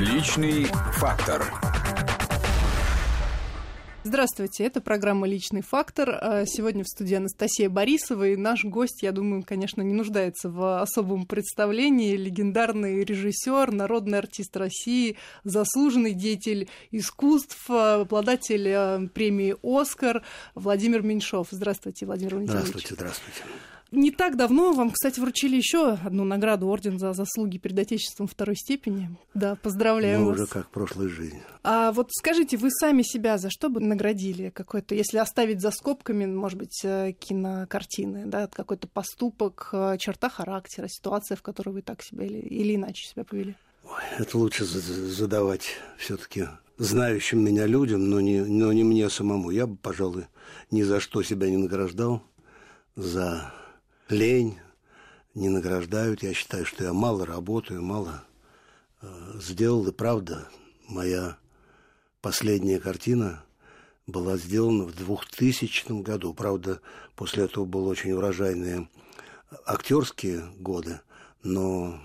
Личный фактор. Здравствуйте, это программа «Личный фактор». А сегодня в студии Анастасия Борисова, и наш гость, я думаю, конечно, не нуждается в особом представлении. Легендарный режиссер, народный артист России, заслуженный деятель искусств, обладатель э, премии «Оскар» Владимир Меньшов. Здравствуйте, Владимир Владимирович. Здравствуйте, здравствуйте. Не так давно вам, кстати, вручили еще одну награду Орден за заслуги перед Отечеством второй степени. Да, поздравляю ну, вас. уже как прошлой жизни. А вот скажите, вы сами себя за что бы наградили? Какой-то, если оставить за скобками, может быть, э, кинокартины, да, какой-то поступок, э, черта характера, ситуация, в которой вы так себя или, или иначе себя повели? Ой, это лучше задавать все-таки знающим меня людям, но не, но не мне самому. Я бы, пожалуй, ни за что себя не награждал за лень, не награждают. Я считаю, что я мало работаю, мало э, сделал. И правда, моя последняя картина была сделана в 2000 году. Правда, после этого были очень урожайные актерские годы, но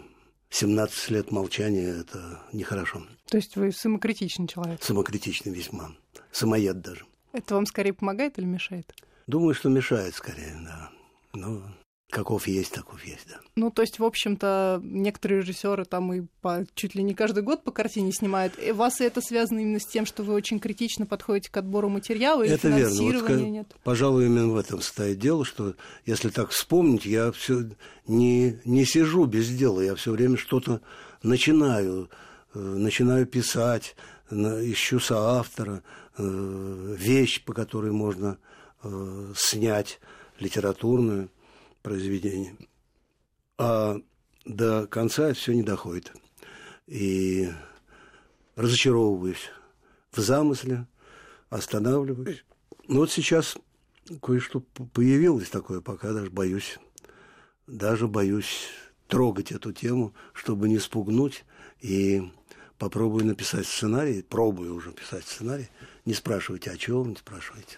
17 лет молчания – это нехорошо. То есть вы самокритичный человек? Самокритичный весьма. Самоед даже. Это вам скорее помогает или мешает? Думаю, что мешает скорее, да. Но Каков есть, таков есть, да. Ну, то есть, в общем-то, некоторые режиссеры там и по, чуть ли не каждый год по картине снимают. И вас это связано именно с тем, что вы очень критично подходите к отбору материала или это финансирования верно. Вот, нет? Пожалуй, именно в этом стоит дело, что если так вспомнить, я все не, не сижу без дела, я все время что-то начинаю, э, начинаю писать, ищу соавтора, э, вещь, по которой можно э, снять литературную произведение. А до конца все не доходит. И разочаровываюсь в замысле, останавливаюсь. Но вот сейчас кое-что появилось такое, пока даже боюсь, даже боюсь трогать эту тему, чтобы не спугнуть, и попробую написать сценарий, пробую уже писать сценарий. Не спрашивайте, о чем, не спрашивайте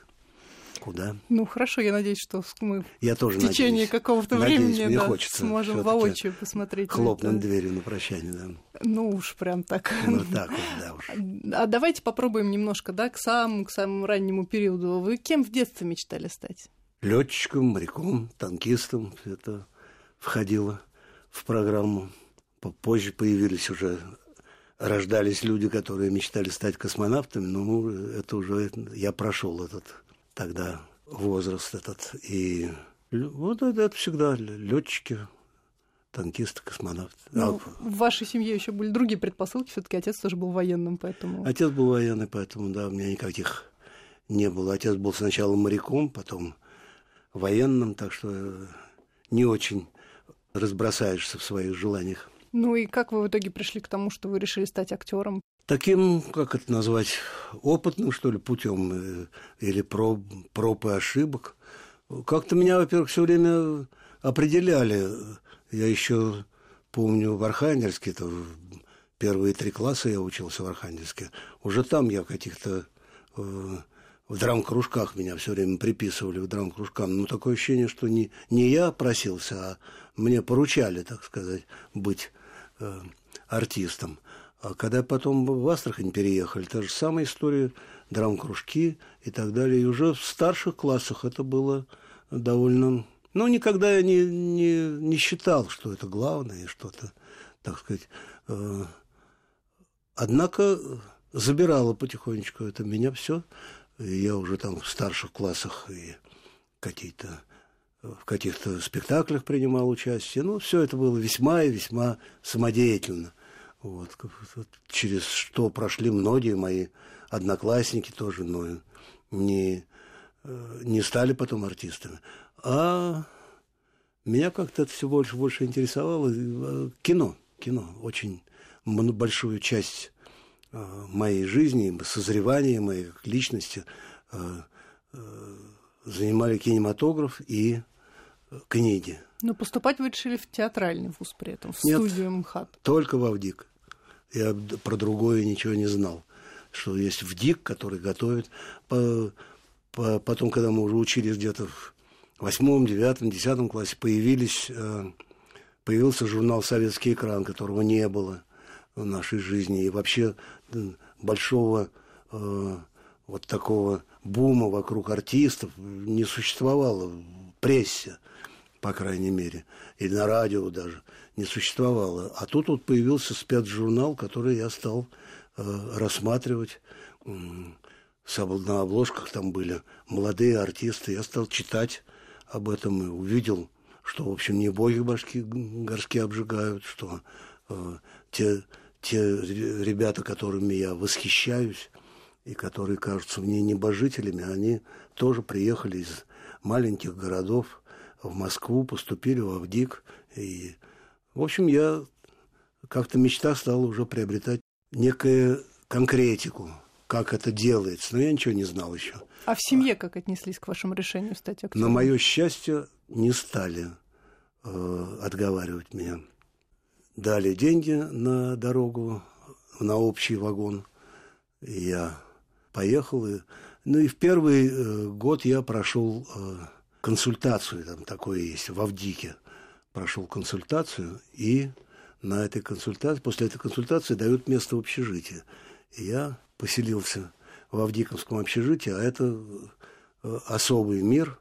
куда. Ну хорошо, я надеюсь, что мы я тоже в течение какого-то времени да, сможем воочию посмотреть. Хлопнуть дверью на прощание, да. Ну уж прям так. Ну так вот, да уж. А давайте попробуем немножко, да, к самому, к самому раннему периоду. Вы кем в детстве мечтали стать? Летчиком, моряком, танкистом. Это входило в программу. Позже появились уже рождались люди, которые мечтали стать космонавтами, ну, это уже я прошел этот тогда возраст этот. И вот это, это всегда летчики, танкисты, космонавты. Ну, а, в вашей семье еще были другие предпосылки, все-таки отец тоже был военным, поэтому. Отец был военный, поэтому да, у меня никаких не было. Отец был сначала моряком, потом военным, так что не очень разбросаешься в своих желаниях. Ну и как вы в итоге пришли к тому, что вы решили стать актером? Таким, как это назвать, опытным, что ли, путем э, или проб, проб и ошибок. Как-то меня, во-первых, все время определяли. Я еще помню в Архангельске, это первые три класса я учился в Архангельске. Уже там я каких-то э, в драм-кружках меня все время приписывали к драм-кружкам. Но такое ощущение, что не, не я просился, а мне поручали, так сказать, быть э, артистом. А когда потом в Астрахань переехали, та же самая история, драм-кружки и так далее. И уже в старших классах это было довольно... Ну, никогда я не, не, не считал, что это главное, что-то, так сказать. Э, однако забирало потихонечку это меня все. Я уже там в старших классах и какие-то в каких-то спектаклях принимал участие. Ну, все это было весьма и весьма самодеятельно. Вот, через что прошли многие мои одноклассники тоже, но не, э, не стали потом артистами. А меня как-то это все больше и больше интересовало. Э, кино. Кино. Очень большую часть э, моей жизни, созревания моей личности занимали кинематограф и книги. Но поступать вы решили в театральный вуз при этом, в Нет, студию МХАТ? только в ВДИК. Я про другое ничего не знал. Что есть ВДИК, который готовит. По, по, потом, когда мы уже учились где-то в восьмом, девятом, десятом классе, появились, э, появился журнал «Советский экран», которого не было. в нашей жизни. И вообще большого э, вот такого бума вокруг артистов не существовало в прессе, по крайней мере, или на радио даже не существовало. А тут вот появился спецжурнал, который я стал э, рассматривать. На обложках там были молодые артисты. Я стал читать об этом и увидел, что, в общем, не боги башки горшки обжигают, что э, те, те ребята, которыми я восхищаюсь, и которые кажутся мне небожителями, они тоже приехали из маленьких городов в Москву, поступили в Авдик. И, в общем, я как-то мечта стала уже приобретать некую конкретику, как это делается. Но я ничего не знал еще. А в семье как отнеслись к вашему решению стать актером? На мое счастье, не стали э, отговаривать меня. Дали деньги на дорогу, на общий вагон. И я поехал. И, ну и в первый э, год я прошел э, консультацию, там такое есть, в Авдике. Прошел консультацию, и на этой консультации, после этой консультации дают место в общежитии. И я поселился в Авдиковском общежитии, а это э, особый мир,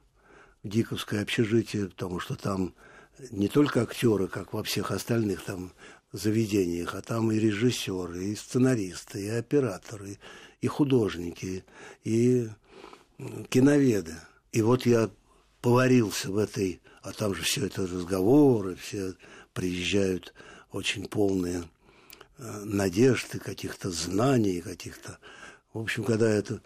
Диковское общежитие, потому что там не только актеры, как во всех остальных там заведениях, а там и режиссеры, и сценаристы, и операторы, и художники, и киноведы. И вот я поварился в этой, а там же все это разговоры, все приезжают очень полные э, надежды, каких-то знаний, каких-то... В общем, когда это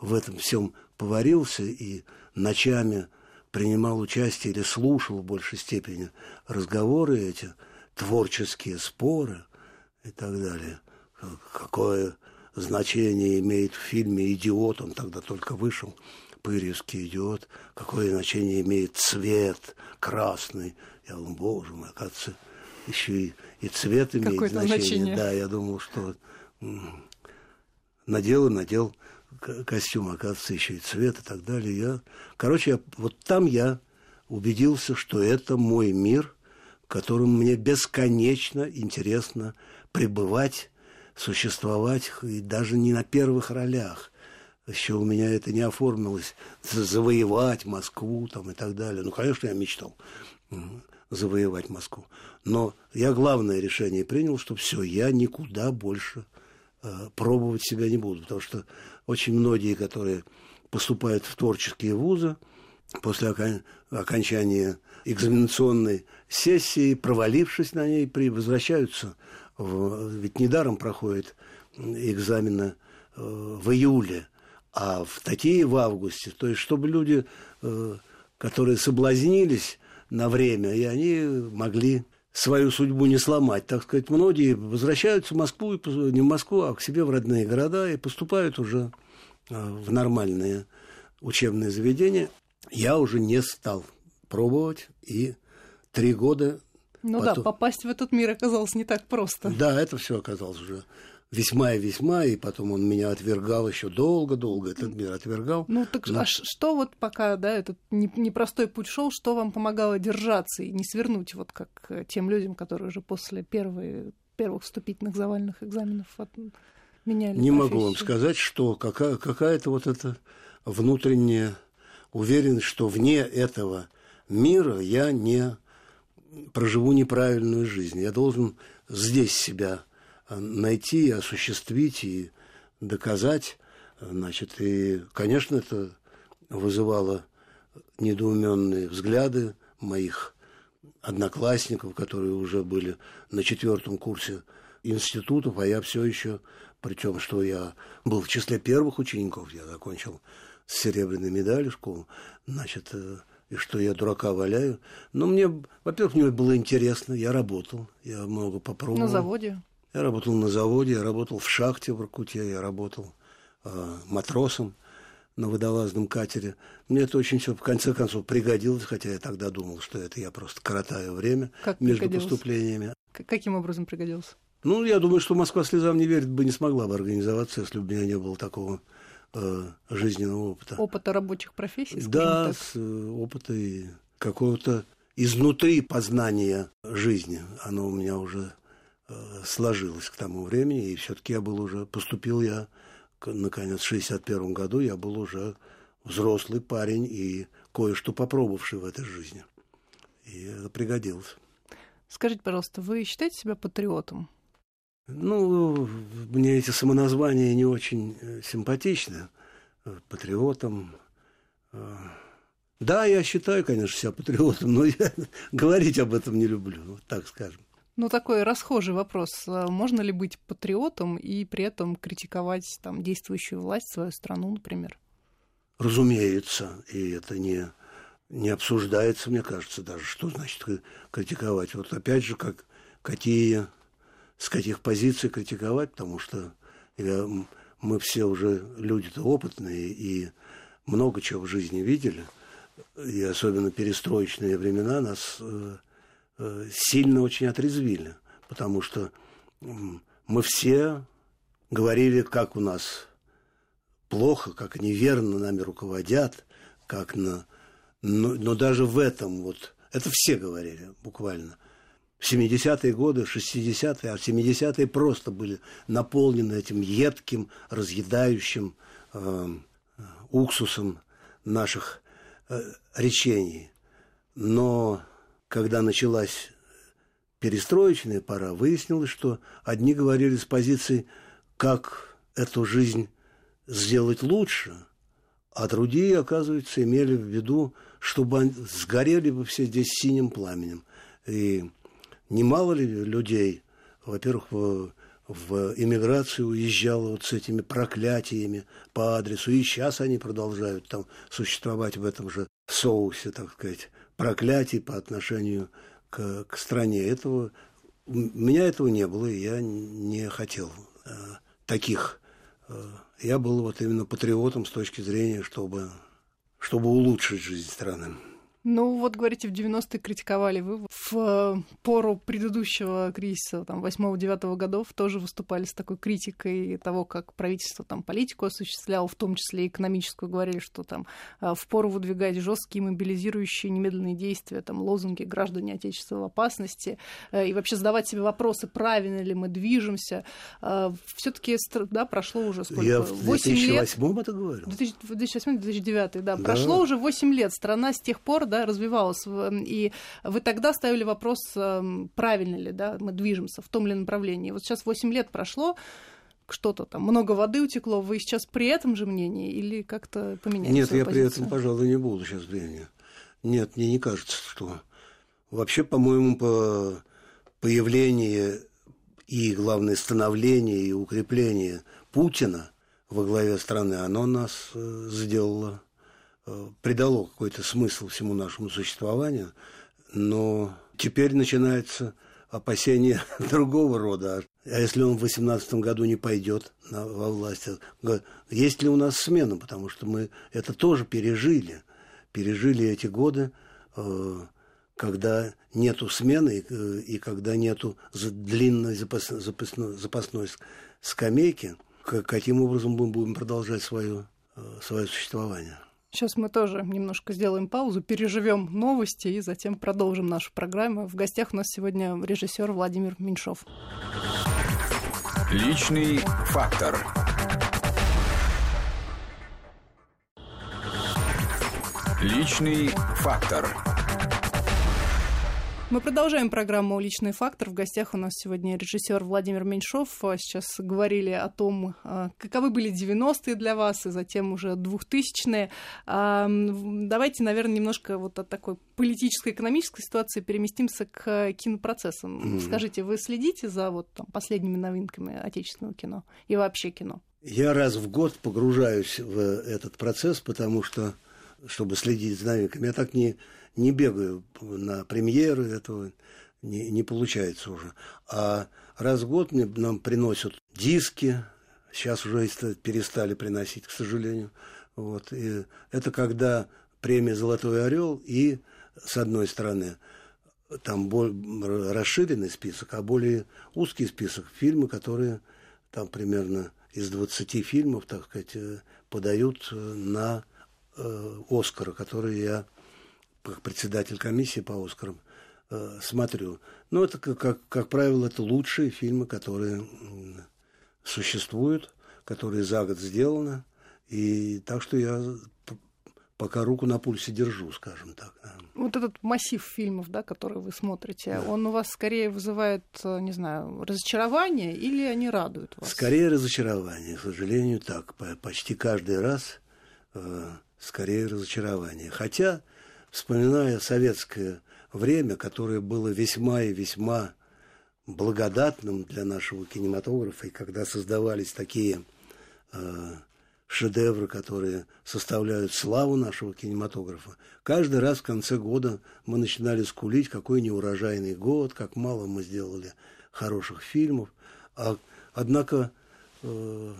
в этом всем поварился и ночами принимал участие или слушал в большей степени разговоры эти, творческие споры и так далее. Какое значение имеет в фильме «Идиот», он тогда только вышел, «Пырьевский идиот», какое значение имеет цвет красный. Я думал, боже мой, оказывается, еще и, и цвет имеет значение. значение. Да, я думал, что надел и надел костюм, оказывается, еще и цвет и так далее. Я, короче, я, вот там я убедился, что это мой мир, в котором мне бесконечно интересно пребывать существовать и даже не на первых ролях. Еще у меня это не оформилось завоевать Москву там, и так далее. Ну, конечно, я мечтал завоевать Москву. Но я главное решение принял, что все, я никуда больше э, пробовать себя не буду. Потому что очень многие, которые поступают в творческие вузы, после окон- окончания экзаменационной сессии, провалившись на ней, при, возвращаются ведь недаром проходит экзамены э, в июле, а в такие в августе. То есть, чтобы люди, э, которые соблазнились на время, и они могли свою судьбу не сломать. Так сказать, многие возвращаются в Москву, не в Москву, а к себе в родные города и поступают уже э, в нормальные учебные заведения. Я уже не стал пробовать, и три года ну Потом... да, попасть в этот мир оказалось не так просто. Да, это все оказалось уже весьма и весьма, и потом он меня отвергал еще долго-долго, этот мир отвергал. Ну так Но... а что вот пока, да, этот непростой путь шел, что вам помогало держаться и не свернуть, вот как э, тем людям, которые уже после первой, первых вступительных завальных экзаменов от... меняли Не профессию? могу вам сказать, что какая, какая-то вот эта внутренняя уверенность, что вне этого мира я не проживу неправильную жизнь. Я должен здесь себя найти, осуществить и доказать. Значит, и, конечно, это вызывало недоуменные взгляды моих одноклассников, которые уже были на четвертом курсе институтов, а я все еще, причем, что я был в числе первых учеников, я закончил с серебряной медалью школу, значит, э, и что я дурака валяю. Но мне, во-первых, мне было интересно, я работал, я много попробовал. На заводе? Я работал на заводе, я работал в шахте в Иркуте, я работал э, матросом на водолазном катере. Мне это очень все в конце концов пригодилось, хотя я тогда думал, что это я просто коротаю время как между поступлениями. Каким образом пригодилось? Ну, я думаю, что Москва слезам не верит бы не смогла бы организоваться, если бы у меня не было такого Э, жизненного опыта. Опыта рабочих профессий? Да, так. с, э, опыта какого-то изнутри познания жизни. Оно у меня уже сложилось к тому времени, и все-таки я был уже, поступил я, наконец, в 61 году, я был уже взрослый парень и кое-что попробовавший в этой жизни. И это пригодилось. Скажите, пожалуйста, вы считаете себя патриотом? Ну, мне эти самоназвания не очень э, симпатичны. Э, патриотом. Э, да, я считаю, конечно, себя патриотом, но я говорить об этом не люблю, вот так скажем. Ну, такой расхожий вопрос. Можно ли быть патриотом и при этом критиковать там, действующую власть, свою страну, например? Разумеется, и это не, не обсуждается, мне кажется, даже, что значит критиковать. Вот опять же, как, какие, с каких позиций критиковать, потому что я, мы все уже люди-то опытные и много чего в жизни видели, и особенно перестроечные времена нас э, э, сильно очень отрезвили, потому что мы все говорили, как у нас плохо, как неверно нами руководят, как на... Но, но даже в этом вот... Это все говорили буквально. В 70-е годы, 60-е, а 70-е просто были наполнены этим едким, разъедающим э, уксусом наших э, речений. Но когда началась перестроечная пора, выяснилось, что одни говорили с позиции, как эту жизнь сделать лучше, а другие, оказывается, имели в виду, чтобы сгорели бы все здесь синим пламенем. И немало ли людей, во-первых, в, в уезжало вот с этими проклятиями по адресу, и сейчас они продолжают там существовать в этом же соусе, так сказать, проклятий по отношению к, к стране. Этого, у меня этого не было, и я не хотел э, таких э, я был вот именно патриотом с точки зрения, чтобы, чтобы улучшить жизнь страны. Ну, вот, говорите, в 90-е критиковали вы. В э, пору предыдущего кризиса, там, 8-9 годов, тоже выступали с такой критикой того, как правительство там политику осуществляло, в том числе экономическую, говорили, что там э, в пору выдвигать жесткие мобилизирующие немедленные действия, там, лозунги «граждане Отечества в опасности», э, и вообще задавать себе вопросы, правильно ли мы движемся. все таки да, прошло уже сколько? Я в 2008 лет. это говорил. 2008-2009, да. да. Прошло уже 8 лет. Страна с тех пор, да, да, развивалась. И вы тогда ставили вопрос, эм, правильно ли да, мы движемся, в том ли направлении. Вот сейчас 8 лет прошло, что-то там, много воды утекло, вы сейчас при этом же мнении или как-то поменяли Нет, я позицию? при этом, пожалуй, не буду сейчас мнения. Нет, мне не кажется, что... Вообще, по-моему, по появление и, главное, становление и укрепление Путина во главе страны, оно нас э, сделало придало какой-то смысл всему нашему существованию, но теперь начинается опасение другого рода. А если он в 2018 году не пойдет на, во власть, есть ли у нас смена? Потому что мы это тоже пережили. Пережили эти годы, э, когда нету смены э, и когда нету длинной запасной, запасной, запасной скамейки, каким образом мы будем продолжать свое, свое существование. Сейчас мы тоже немножко сделаем паузу, переживем новости и затем продолжим нашу программу. В гостях у нас сегодня режиссер Владимир Меньшов. Личный фактор. Личный фактор. Мы продолжаем программу «Личный фактор». В гостях у нас сегодня режиссер Владимир Меньшов. Сейчас говорили о том, а, каковы были 90-е для вас, и затем уже 2000-е. А, давайте, наверное, немножко вот от такой политической, экономической ситуации переместимся к кинопроцессам. Mm-hmm. Скажите, вы следите за вот там, последними новинками отечественного кино и вообще кино? Я раз в год погружаюсь в этот процесс, потому что, чтобы следить за новинками, я так не не бегаю на премьеры, этого не, не получается уже. А раз в год нам приносят диски, сейчас уже перестали приносить, к сожалению. Вот. И это когда премия «Золотой орел» и, с одной стороны, там расширенный список, а более узкий список фильмы, которые там примерно из 20 фильмов, так сказать, э, подают на э, Оскара, которые я как председатель комиссии по Оскарам, э, смотрю. Ну, это, как, как правило, это лучшие фильмы, которые существуют, которые за год сделаны. И так что я пока руку на пульсе держу, скажем так. Да. Вот этот массив фильмов, да, которые вы смотрите, да. он у вас скорее вызывает, не знаю, разочарование или они радуют вас? Скорее разочарование, к сожалению, так. Почти каждый раз э, скорее разочарование. Хотя, вспоминая советское время, которое было весьма и весьма благодатным для нашего кинематографа, и когда создавались такие э, шедевры, которые составляют славу нашего кинематографа. Каждый раз в конце года мы начинали скулить, какой неурожайный год, как мало мы сделали хороших фильмов. А, однако э,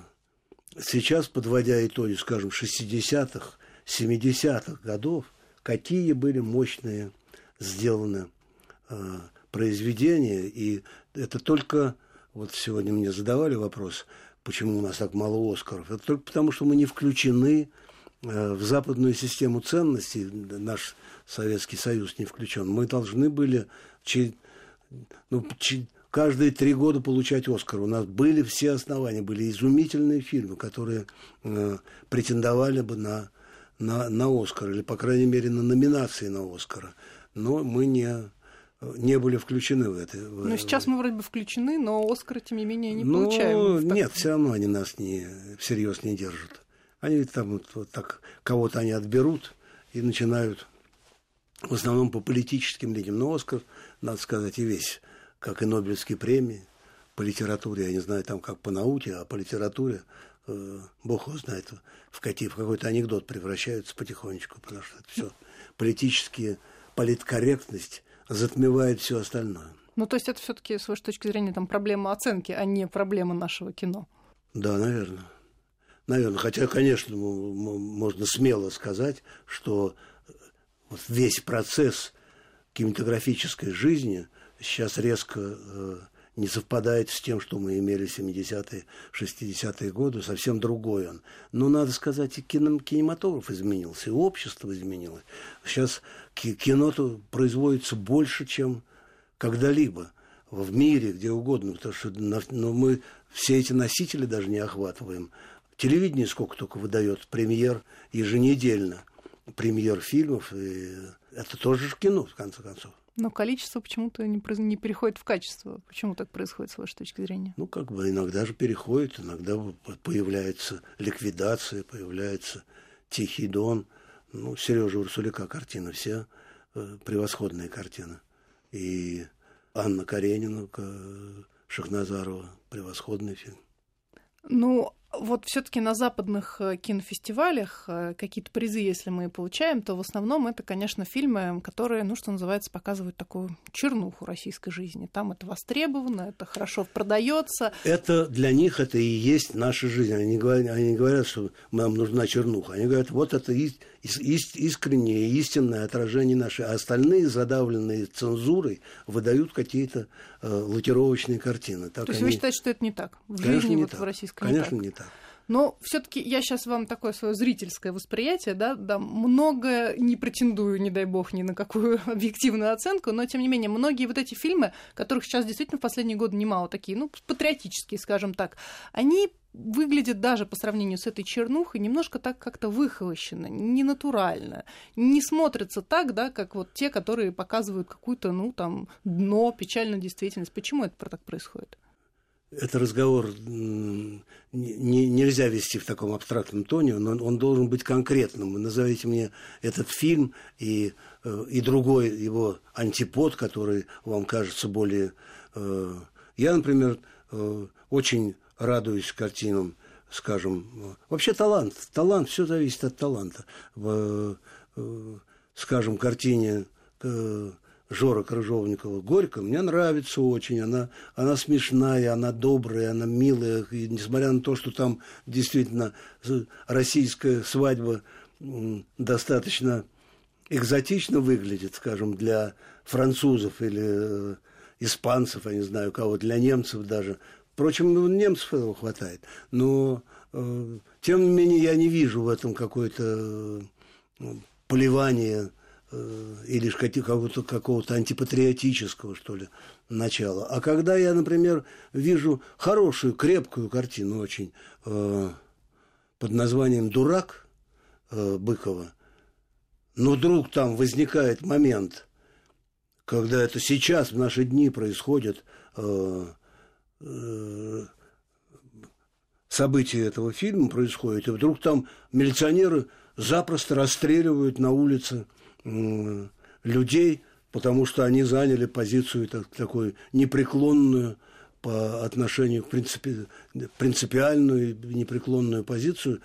сейчас, подводя итоги, скажем, 60-х, 70-х годов, какие были мощные сделаны э, произведения, и это только, вот сегодня мне задавали вопрос – почему у нас так мало Оскаров. Это только потому, что мы не включены э, в западную систему ценностей, наш Советский Союз не включен. Мы должны были ну, каждые три года получать Оскар. У нас были все основания, были изумительные фильмы, которые э, претендовали бы на, на, на Оскар, или, по крайней мере, на номинации на Оскара. Но мы не, не были включены в это. Ну, сейчас мы вроде бы включены, но Оскар, тем не менее, не но получаем. Нет, все равно они нас не, всерьез не держат. Они там вот, вот так, кого-то они отберут и начинают в основном по политическим линиям. Но Оскар, надо сказать, и весь, как и Нобелевские премии по литературе, я не знаю, там как по науке, а по литературе, бог его знает, в, какие, в какой-то анекдот превращаются потихонечку, потому что это все политические, политкорректность затмевает все остальное. Ну, то есть это все-таки, с вашей точки зрения, там проблема оценки, а не проблема нашего кино. Да, наверное. Наверное. Хотя, конечно, можно смело сказать, что весь процесс кинематографической жизни сейчас резко э, не совпадает с тем, что мы имели в 70-е, 60-е годы, совсем другой он. Но, надо сказать, и кинематограф изменился, и общество изменилось. Сейчас кино производится больше, чем когда-либо в мире, где угодно, потому что но мы все эти носители даже не охватываем. Телевидение сколько только выдает премьер еженедельно, премьер фильмов, и это тоже кино, в конце концов. Но количество почему-то не, не переходит в качество. Почему так происходит, с вашей точки зрения? Ну, как бы иногда же переходит, иногда появляется ликвидация, появляется Тихий Дон. Ну, Сережа Урсулика картина, все э, превосходные картины. И Анна Каренина, Шахназарова, превосходный фильм. Ну, вот все-таки на западных э, кинофестивалях э, какие-то призы, если мы получаем, то в основном это, конечно, фильмы, которые, ну, что называется, показывают такую чернуху российской жизни. Там это востребовано, это хорошо продается. Это для них это и есть наша жизнь. Они говорят, они говорят что нам нужна чернуха. Они говорят, вот это ис- искреннее, истинное отражение нашей. А остальные, задавленные цензурой, выдают какие-то э, лакировочные картины. Так то есть они... вы считаете, что это не так? В Конечно, жизни вот так. в российской Конечно, не так. Не так. Но все-таки я сейчас вам такое свое зрительское восприятие, да, да, много не претендую, не дай бог, ни на какую объективную оценку, но тем не менее, многие вот эти фильмы, которых сейчас действительно в последние годы немало такие, ну, патриотические, скажем так, они выглядят даже по сравнению с этой чернухой немножко так как-то выхолощенно, ненатурально, не смотрятся так, да, как вот те, которые показывают какую-то, ну, там, дно, печальную действительность. Почему это так происходит? это разговор не, нельзя вести в таком абстрактном тоне, но он должен быть конкретным. Назовите мне этот фильм и, э, и другой его антипод, который вам кажется более... Э, я, например, э, очень радуюсь картинам, скажем... Вообще талант. Талант, все зависит от таланта. В, скажем, картине Жора Крыжовникова «Горько» мне нравится очень. Она, она смешная, она добрая, она милая. И несмотря на то, что там действительно российская свадьба достаточно экзотично выглядит, скажем, для французов или э, испанцев, я не знаю кого, для немцев даже. Впрочем, ну, немцев этого хватает. Но, э, тем не менее, я не вижу в этом какое-то э, поливание или какого-то, какого-то антипатриотического, что ли, начала. А когда я, например, вижу хорошую, крепкую картину очень э, под названием «Дурак» э, Быкова, но вдруг там возникает момент, когда это сейчас, в наши дни происходит э, э, события этого фильма происходят, и вдруг там милиционеры запросто расстреливают на улице э, людей, потому что они заняли позицию так, такой непреклонную, по отношению к принципи, принципиальную непреклонную позицию,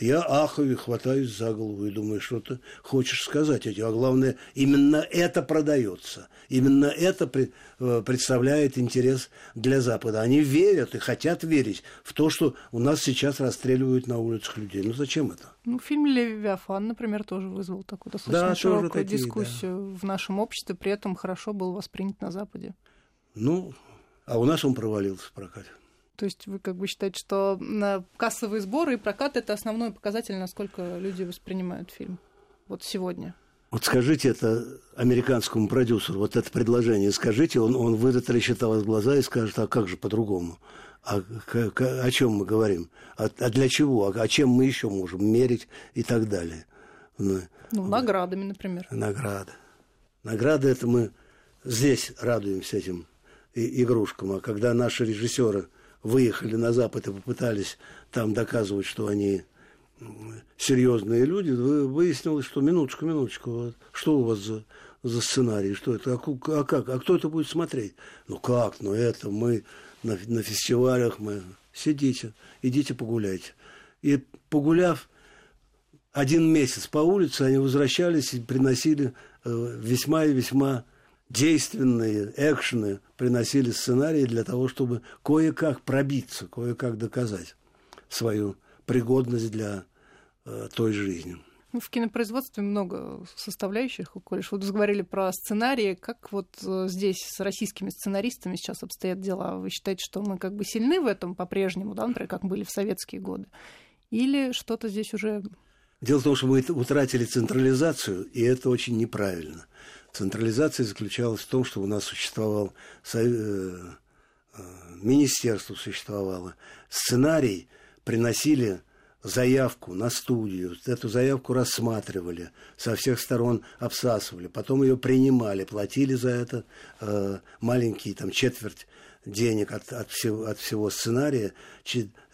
я ахаю и хватаюсь за голову и думаю, что ты хочешь сказать. А главное, именно это продается. Именно это э, представляет интерес для Запада. Они верят и хотят верить в то, что у нас сейчас расстреливают на улицах людей. Ну зачем это? Ну, фильм «Левиафан», например, тоже вызвал такую достаточно да, широкую такие, дискуссию да. в нашем обществе, при этом хорошо был воспринят на Западе. Ну, а у нас он провалился в прокате. То есть вы как бы считаете, что на кассовые сборы и прокат это основной показатель, насколько люди воспринимают фильм вот сегодня? Вот скажите это американскому продюсеру, вот это предложение скажите, он, он вытрачит вас глаза и скажет, а как же по-другому? А, к, к, о чем мы говорим? А, а для чего? А, а чем мы еще можем мерить и так далее? Ну, ну наградами, например. Награды. Награды это мы здесь радуемся этим игрушкам. А когда наши режиссеры выехали на Запад и попытались там доказывать, что они серьезные люди, выяснилось, что минуточку, минуточку, вот, что у вас за, за сценарий, что это, а, а как, а кто это будет смотреть? Ну как, ну это мы на, на фестивалях, мы сидите, идите погуляйте. И погуляв один месяц по улице, они возвращались и приносили э, весьма и весьма действенные экшены приносили сценарии для того, чтобы кое-как пробиться, кое-как доказать свою пригодность для э, той жизни. Ну, в кинопроизводстве много составляющих, Колеш. Вот вы говорили про сценарии. Как вот э, здесь с российскими сценаристами сейчас обстоят дела? Вы считаете, что мы как бы сильны в этом по-прежнему, да, например, как были в советские годы? Или что-то здесь уже... Дело в том, что мы утратили централизацию, и это очень неправильно. Централизация заключалась в том, что у нас существовал э, э, министерство существовало, сценарий приносили заявку на студию, эту заявку рассматривали, со всех сторон обсасывали, потом ее принимали, платили за это э, маленький там четверть денег от, от, всего, от всего сценария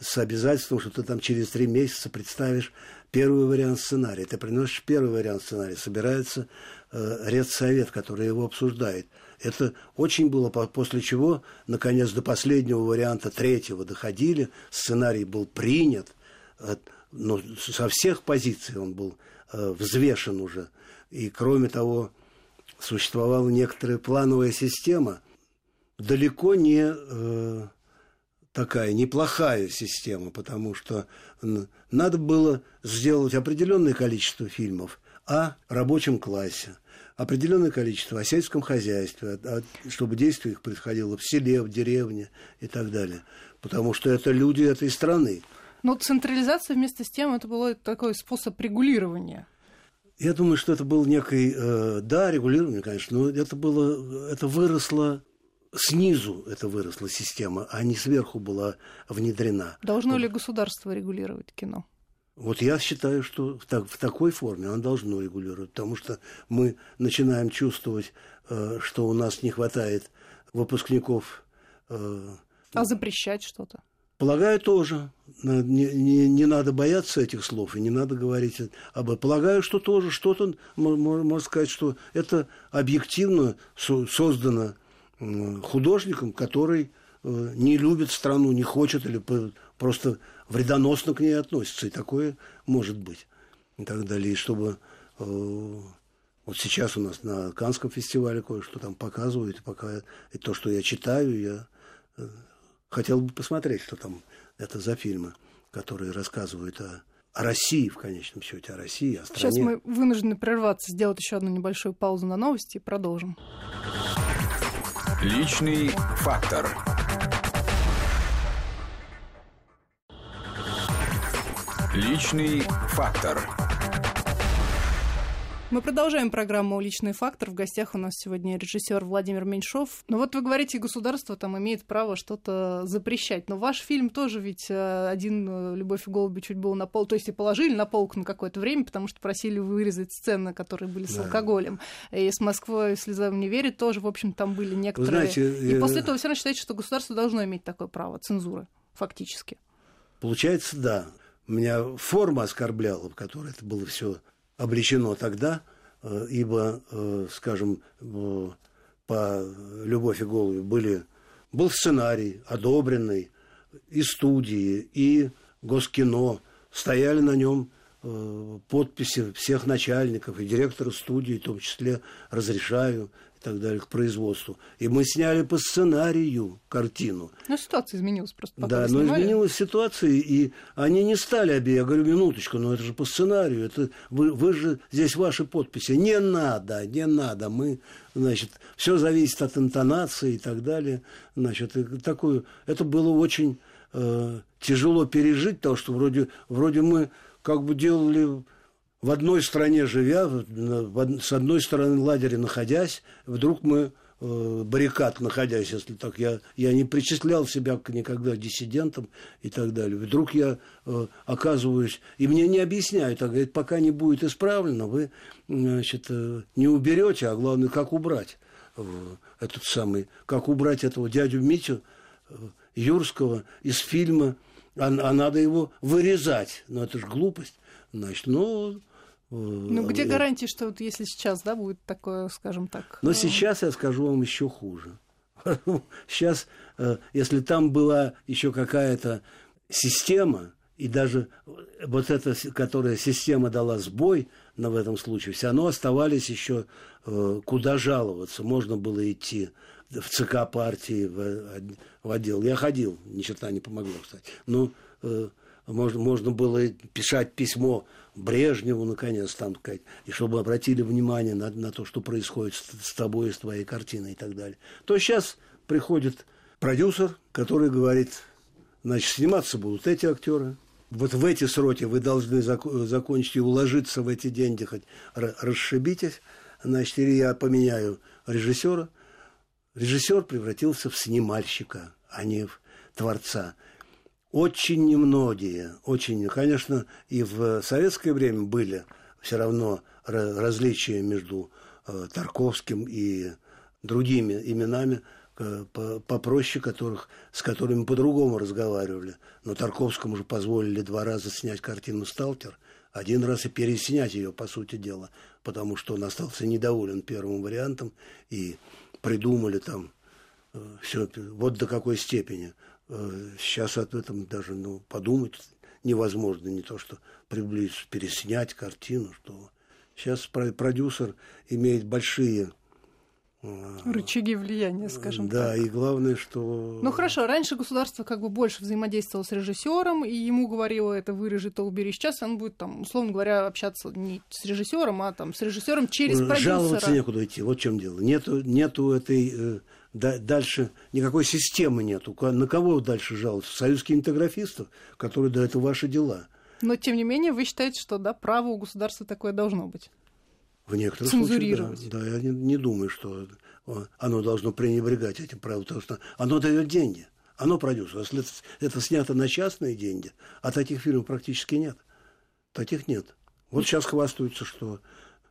с обязательством, что ты там через три месяца представишь первый вариант сценария. Ты приносишь первый вариант сценария, собирается э, редсовет, который его обсуждает. Это очень было, после чего, наконец, до последнего варианта третьего доходили, сценарий был принят, э, но со всех позиций он был э, взвешен уже. И, кроме того, существовала некоторая плановая система, далеко не э, такая неплохая система, потому что надо было сделать определенное количество фильмов о рабочем классе, определенное количество о сельском хозяйстве, чтобы действие их происходило в селе, в деревне и так далее. Потому что это люди этой страны. Но централизация вместе с тем это был такой способ регулирования. Я думаю, что это был некий, э, да, регулирование, конечно, но это было, это выросло снизу это выросла система, а не сверху была внедрена. Должно ли государство регулировать кино? Вот я считаю, что в, так, в такой форме оно должно регулировать, потому что мы начинаем чувствовать, э, что у нас не хватает выпускников. Э, а запрещать что-то? Полагаю, тоже. Не, не, не надо бояться этих слов и не надо говорить об этом. Полагаю, что тоже что-то, можно сказать, что это объективно создано художником, который э, не любит страну, не хочет или просто вредоносно к ней относится. И такое может быть. И так далее. И чтобы э, вот сейчас у нас на Канском фестивале кое-что там показывают, и пока и то, что я читаю, я э, хотел бы посмотреть, что там это за фильмы, которые рассказывают о, о России в конечном счете, о России, о стране. Сейчас мы вынуждены прерваться, сделать еще одну небольшую паузу на новости и продолжим. Личный фактор. Личный фактор. Мы продолжаем программу «Личный фактор». В гостях у нас сегодня режиссер Владимир Меньшов. Ну вот вы говорите, государство там имеет право что-то запрещать. Но ваш фильм тоже ведь э, один э, «Любовь и голуби» чуть был на пол, то есть и положили на полку на какое-то время, потому что просили вырезать сцены, которые были с да. алкоголем. И с Москвой слезам не верит тоже, в общем, там были некоторые... Знаете, и я... после этого все равно считаете, что государство должно иметь такое право, цензуры, фактически. Получается, да. Меня форма оскорбляла, в которой это было все обличено тогда, э, ибо, э, скажем, э, по «Любовь и голуби» были, был сценарий одобренный, и студии, и Госкино, стояли на нем подписи всех начальников и директора студии, в том числе разрешаю и так далее, к производству. И мы сняли по сценарию картину. Ну, ситуация изменилась просто. Да, но изменилась ситуация, и они не стали обе. Я говорю, минуточку, но это же по сценарию, это вы, вы же, здесь ваши подписи. Не надо, не надо, мы, значит, все зависит от интонации и так далее. Значит, такую, это было очень э, тяжело пережить, потому что вроде, вроде мы как бы делали в одной стране живя, с одной стороны лагеря находясь, вдруг мы э, баррикад находясь, если так, я, я не причислял себя никогда диссидентом и так далее. Вдруг я э, оказываюсь, и мне не объясняют, а говорят, пока не будет исправлено, вы значит, э, не уберете, а главное, как убрать э, этот самый, как убрать этого дядю Митю э, Юрского из фильма, а, а надо его вырезать. Ну, это же глупость. Значит, ну, ну, где гарантии, что вот если сейчас, да, будет такое, скажем так? Но э, сейчас я скажу вам еще хуже. Сейчас, э, если там была еще какая-то система, и даже вот эта, которая система дала сбой, на в этом случае, все равно оставались еще э, куда жаловаться. Можно было идти в ЦК партии, в, в отдел. Я ходил, ни черта не помогло, кстати. Но можно, можно было писать письмо Брежневу, наконец, там, и чтобы обратили внимание на, на то, что происходит с, с тобой, с твоей картиной и так далее. То сейчас приходит продюсер, который говорит, значит, сниматься будут эти актеры, вот в эти сроки вы должны зак- закончить и уложиться в эти деньги, хоть расшибитесь, значит, или я поменяю режиссера. Режиссер превратился в снимальщика, а не в творца. Очень немногие, очень, конечно, и в советское время были все равно различия между э, Тарковским и другими именами, э, попроще которых, с которыми по-другому разговаривали. Но Тарковскому же позволили два раза снять картину «Сталкер», один раз и переснять ее, по сути дела, потому что он остался недоволен первым вариантом, и придумали там э, все вот до какой степени – сейчас об этом даже ну, подумать невозможно, не то что приблизить, переснять картину, что сейчас продюсер имеет большие э, Рычаги влияния, скажем да, так. Да, и главное, что... Ну хорошо, раньше государство как бы больше взаимодействовало с режиссером, и ему говорило, это вырежи, то убери. Сейчас он будет, там, условно говоря, общаться не с режиссером, а там, с режиссером через продюсера. Жаловаться некуда идти, вот в чем дело. Нету, нету этой э, дальше никакой системы нету. На кого дальше жаловаться? Союз кинематографистов, которые да, это ваши дела. Но, тем не менее, вы считаете, что да, право у государства такое должно быть? В некоторых случаях, да. да я не, не думаю, что оно должно пренебрегать этим правом, потому что оно дает деньги. Оно продюсер. Если это, это снято на частные деньги, а таких фильмов практически нет. Таких нет. Вот сейчас хвастаются, что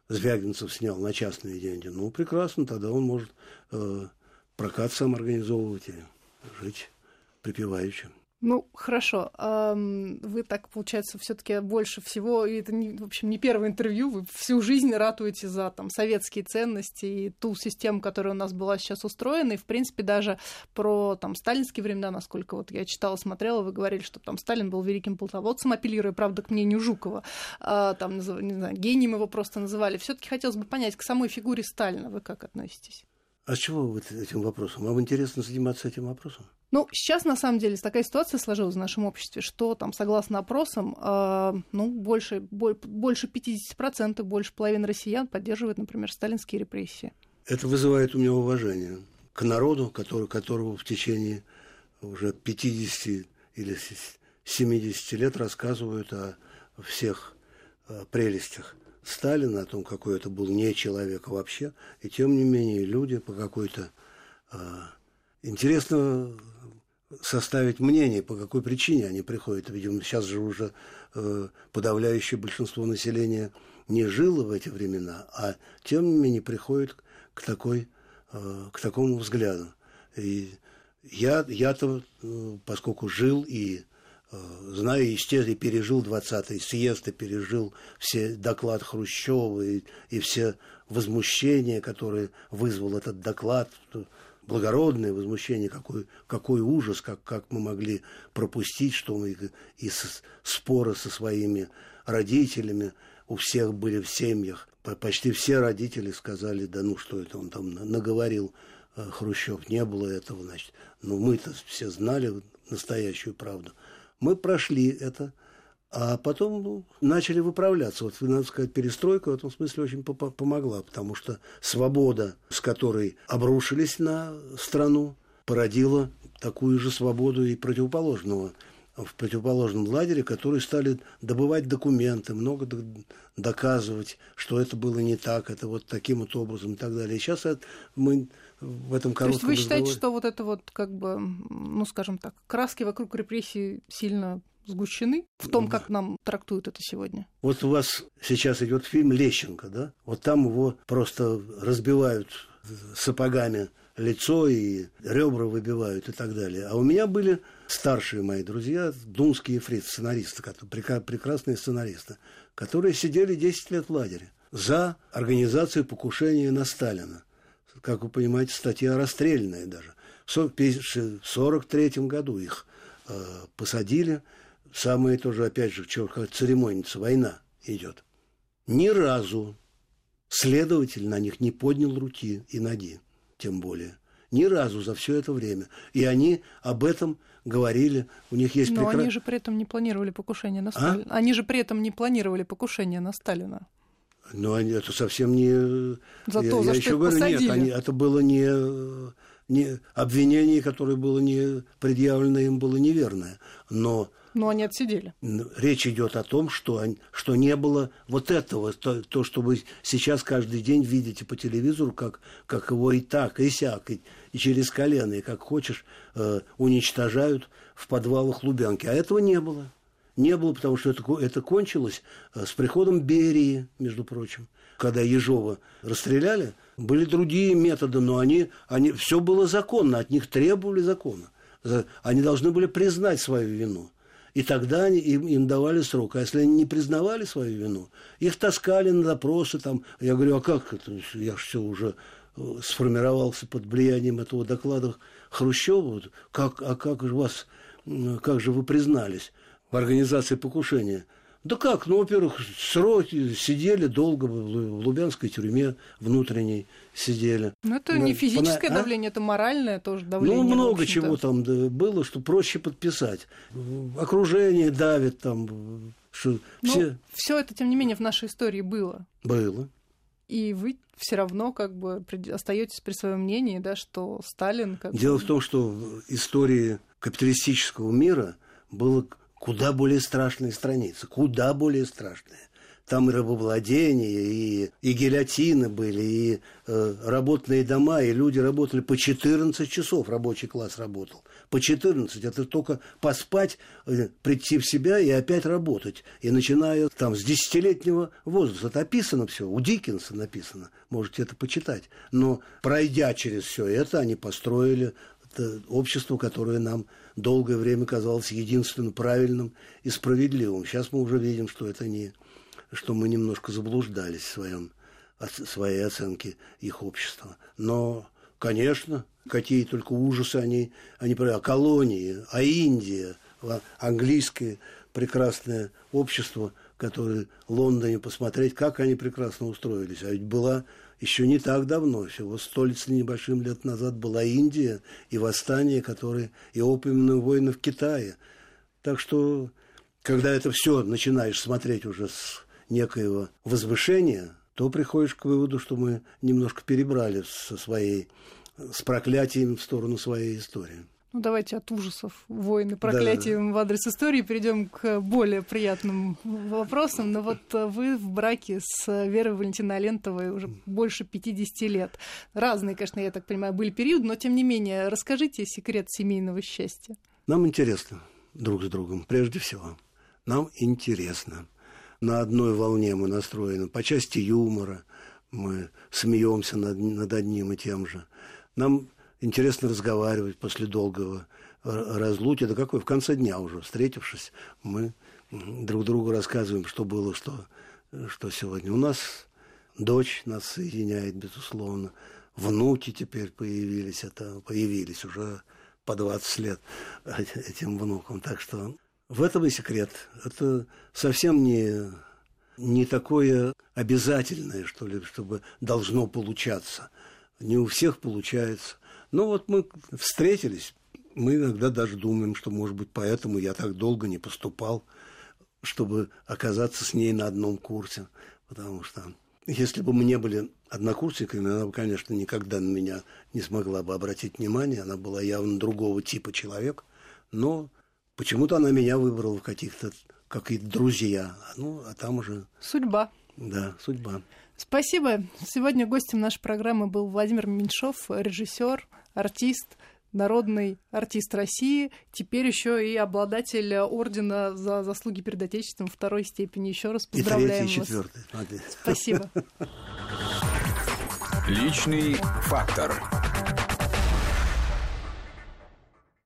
Звягинцев снял на частные деньги. Ну, прекрасно, тогда он может э, прокат сам организовывать и жить припеваючи. Ну, хорошо. Вы так, получается, все таки больше всего, и это, не, в общем, не первое интервью, вы всю жизнь ратуете за там, советские ценности и ту систему, которая у нас была сейчас устроена, и, в принципе, даже про там, сталинские времена, насколько вот я читала, смотрела, вы говорили, что там Сталин был великим полководцем, апеллируя, правда, к мнению Жукова, а, там, не знаю, гением его просто называли. все таки хотелось бы понять, к самой фигуре Сталина вы как относитесь? А с чего вы этим вопросом? Вам интересно заниматься этим вопросом? Ну, сейчас, на самом деле, такая ситуация сложилась в нашем обществе, что там, согласно опросам, э, ну, больше, больше 50%, больше половины россиян поддерживают, например, сталинские репрессии. Это вызывает у меня уважение к народу, который, которого в течение уже 50 или 70 лет рассказывают о всех прелестях Сталина, о том, какой это был не человек вообще. И тем не менее люди по какой-то... Э, интересно составить мнение, по какой причине они приходят. Видимо, сейчас же уже э, подавляющее большинство населения не жило в эти времена, а тем не менее приходит к, такой, э, к такому взгляду. И я, я-то, э, поскольку жил и знаю, естественно, пережил 20-й съезд, и пережил все доклад Хрущева и, и все возмущения, которые вызвал этот доклад, благородное возмущение, какой, какой ужас, как, как мы могли пропустить, что мы и споры со своими родителями у всех были в семьях. Почти все родители сказали, да ну что это он там наговорил, э, Хрущев, не было этого, значит. Но мы-то все знали настоящую правду. Мы прошли это, а потом ну, начали выправляться. Вот, надо сказать, перестройка в этом смысле очень помогла, потому что свобода, с которой обрушились на страну, породила такую же свободу и противоположного в противоположном лагере, которые стали добывать документы, много доказывать, что это было не так, это вот таким вот образом и так далее. И сейчас мы в этом коротком То есть вы считаете, разговоре... что вот это вот как бы, ну скажем так, краски вокруг репрессий сильно сгущены в том, как нам трактуют это сегодня. Вот у вас сейчас идет фильм Лещенко, да? Вот там его просто разбивают сапогами лицо и ребра выбивают и так далее. А у меня были старшие мои друзья, думские фриц, сценаристы, прекрасные сценаристы, которые сидели 10 лет в лагере за организацию покушения на Сталина. Как вы понимаете, статья расстрельная даже. В 1943 году их э, посадили – самое тоже, опять же, что, как церемонится, война идет. Ни разу следователь на них не поднял руки и ноги, тем более. Ни разу за все это время. И они об этом говорили. У них есть Но прекра... они же при этом не планировали покушение на а? Сталина. А? Они же при этом не планировали покушение на Сталина. Но они, это совсем не... За я, то, я еще говорю, посадили. нет, они, это было не, не обвинение, которое было не предъявлено им, было неверное. Но но они отсидели. Речь идет о том, что, они, что не было вот этого, то, то, что вы сейчас каждый день видите по телевизору, как, как его и так, и сяк, и, и через колено, и как хочешь, э, уничтожают в подвалах Лубянки. А этого не было. Не было, потому что это, это кончилось э, с приходом Берии, между прочим. Когда Ежова расстреляли, были другие методы, но они, они, все было законно, от них требовали закона. Они должны были признать свою вину. И тогда они, им, им давали срок. А если они не признавали свою вину, их таскали на допросы. Там. Я говорю, а как это? Я же все уже э, сформировался под влиянием этого доклада Хрущева. Как, а как же вас, как же вы признались в организации покушения? Да как? Ну, во-первых, сроки сидели долго в Лубянской тюрьме внутренней сидели. Ну, это не физическое Пона... давление, а? это моральное тоже давление. Ну, много чего там было, что проще подписать. Окружение давит там. Что ну, все... все это, тем не менее, в нашей истории было. Было. И вы все равно как бы остаетесь при своем мнении, да, что Сталин... Как Дело в том, что в истории капиталистического мира было куда более страшные страницы, куда более страшные. Там и рабовладение, и, и гильотины были, и э, работные дома, и люди работали по 14 часов, рабочий класс работал. По 14, это только поспать, э, прийти в себя и опять работать. И начиная там с десятилетнего возраста. Это описано все, у Диккенса написано, можете это почитать. Но пройдя через все это, они построили это общество, которое нам долгое время казалось единственно правильным и справедливым. Сейчас мы уже видим, что это не, что мы немножко заблуждались в своем, своей оценке их общества. Но, конечно, какие только ужасы они, они а колонии, а Индия, английское прекрасное общество, которое в Лондоне посмотреть, как они прекрасно устроились. А ведь была еще не так давно, всего сто с небольшим лет назад была Индия и восстание, которое и опиумные войны в Китае. Так что, когда это все начинаешь смотреть уже с некоего возвышения, то приходишь к выводу, что мы немножко перебрали со своей, с проклятием в сторону своей истории. Ну, давайте от ужасов, войны, проклятий да. в адрес истории перейдем к более приятным вопросам. Но вот вы в браке с Верой Валентиной Алентовой уже больше 50 лет. Разные, конечно, я так понимаю, были периоды, но тем не менее, расскажите секрет семейного счастья. Нам интересно друг с другом, прежде всего. Нам интересно. На одной волне мы настроены по части юмора, мы смеемся над, над одним и тем же. Нам интересно разговаривать после долгого разлуки. Да какой? В конце дня уже, встретившись, мы друг другу рассказываем, что было, что, что сегодня. У нас дочь нас соединяет, безусловно. Внуки теперь появились, это появились уже по 20 лет этим внукам. Так что в этом и секрет. Это совсем не, не такое обязательное, что ли, чтобы должно получаться. Не у всех получается. Но вот мы встретились, мы иногда даже думаем, что, может быть, поэтому я так долго не поступал, чтобы оказаться с ней на одном курсе. Потому что если бы мы не были однокурсниками, она бы, конечно, никогда на меня не смогла бы обратить внимание. Она была явно другого типа человек. Но почему-то она меня выбрала в каких-то какие-то друзья. Ну, а там уже... Судьба. Да, судьба. Спасибо. Сегодня гостем нашей программы был Владимир Меньшов, режиссер, артист, народный артист России, теперь еще и обладатель ордена за заслуги перед Отечеством второй степени. Еще раз поздравляем и третий, вас. Четвертый. Спасибо. Личный фактор.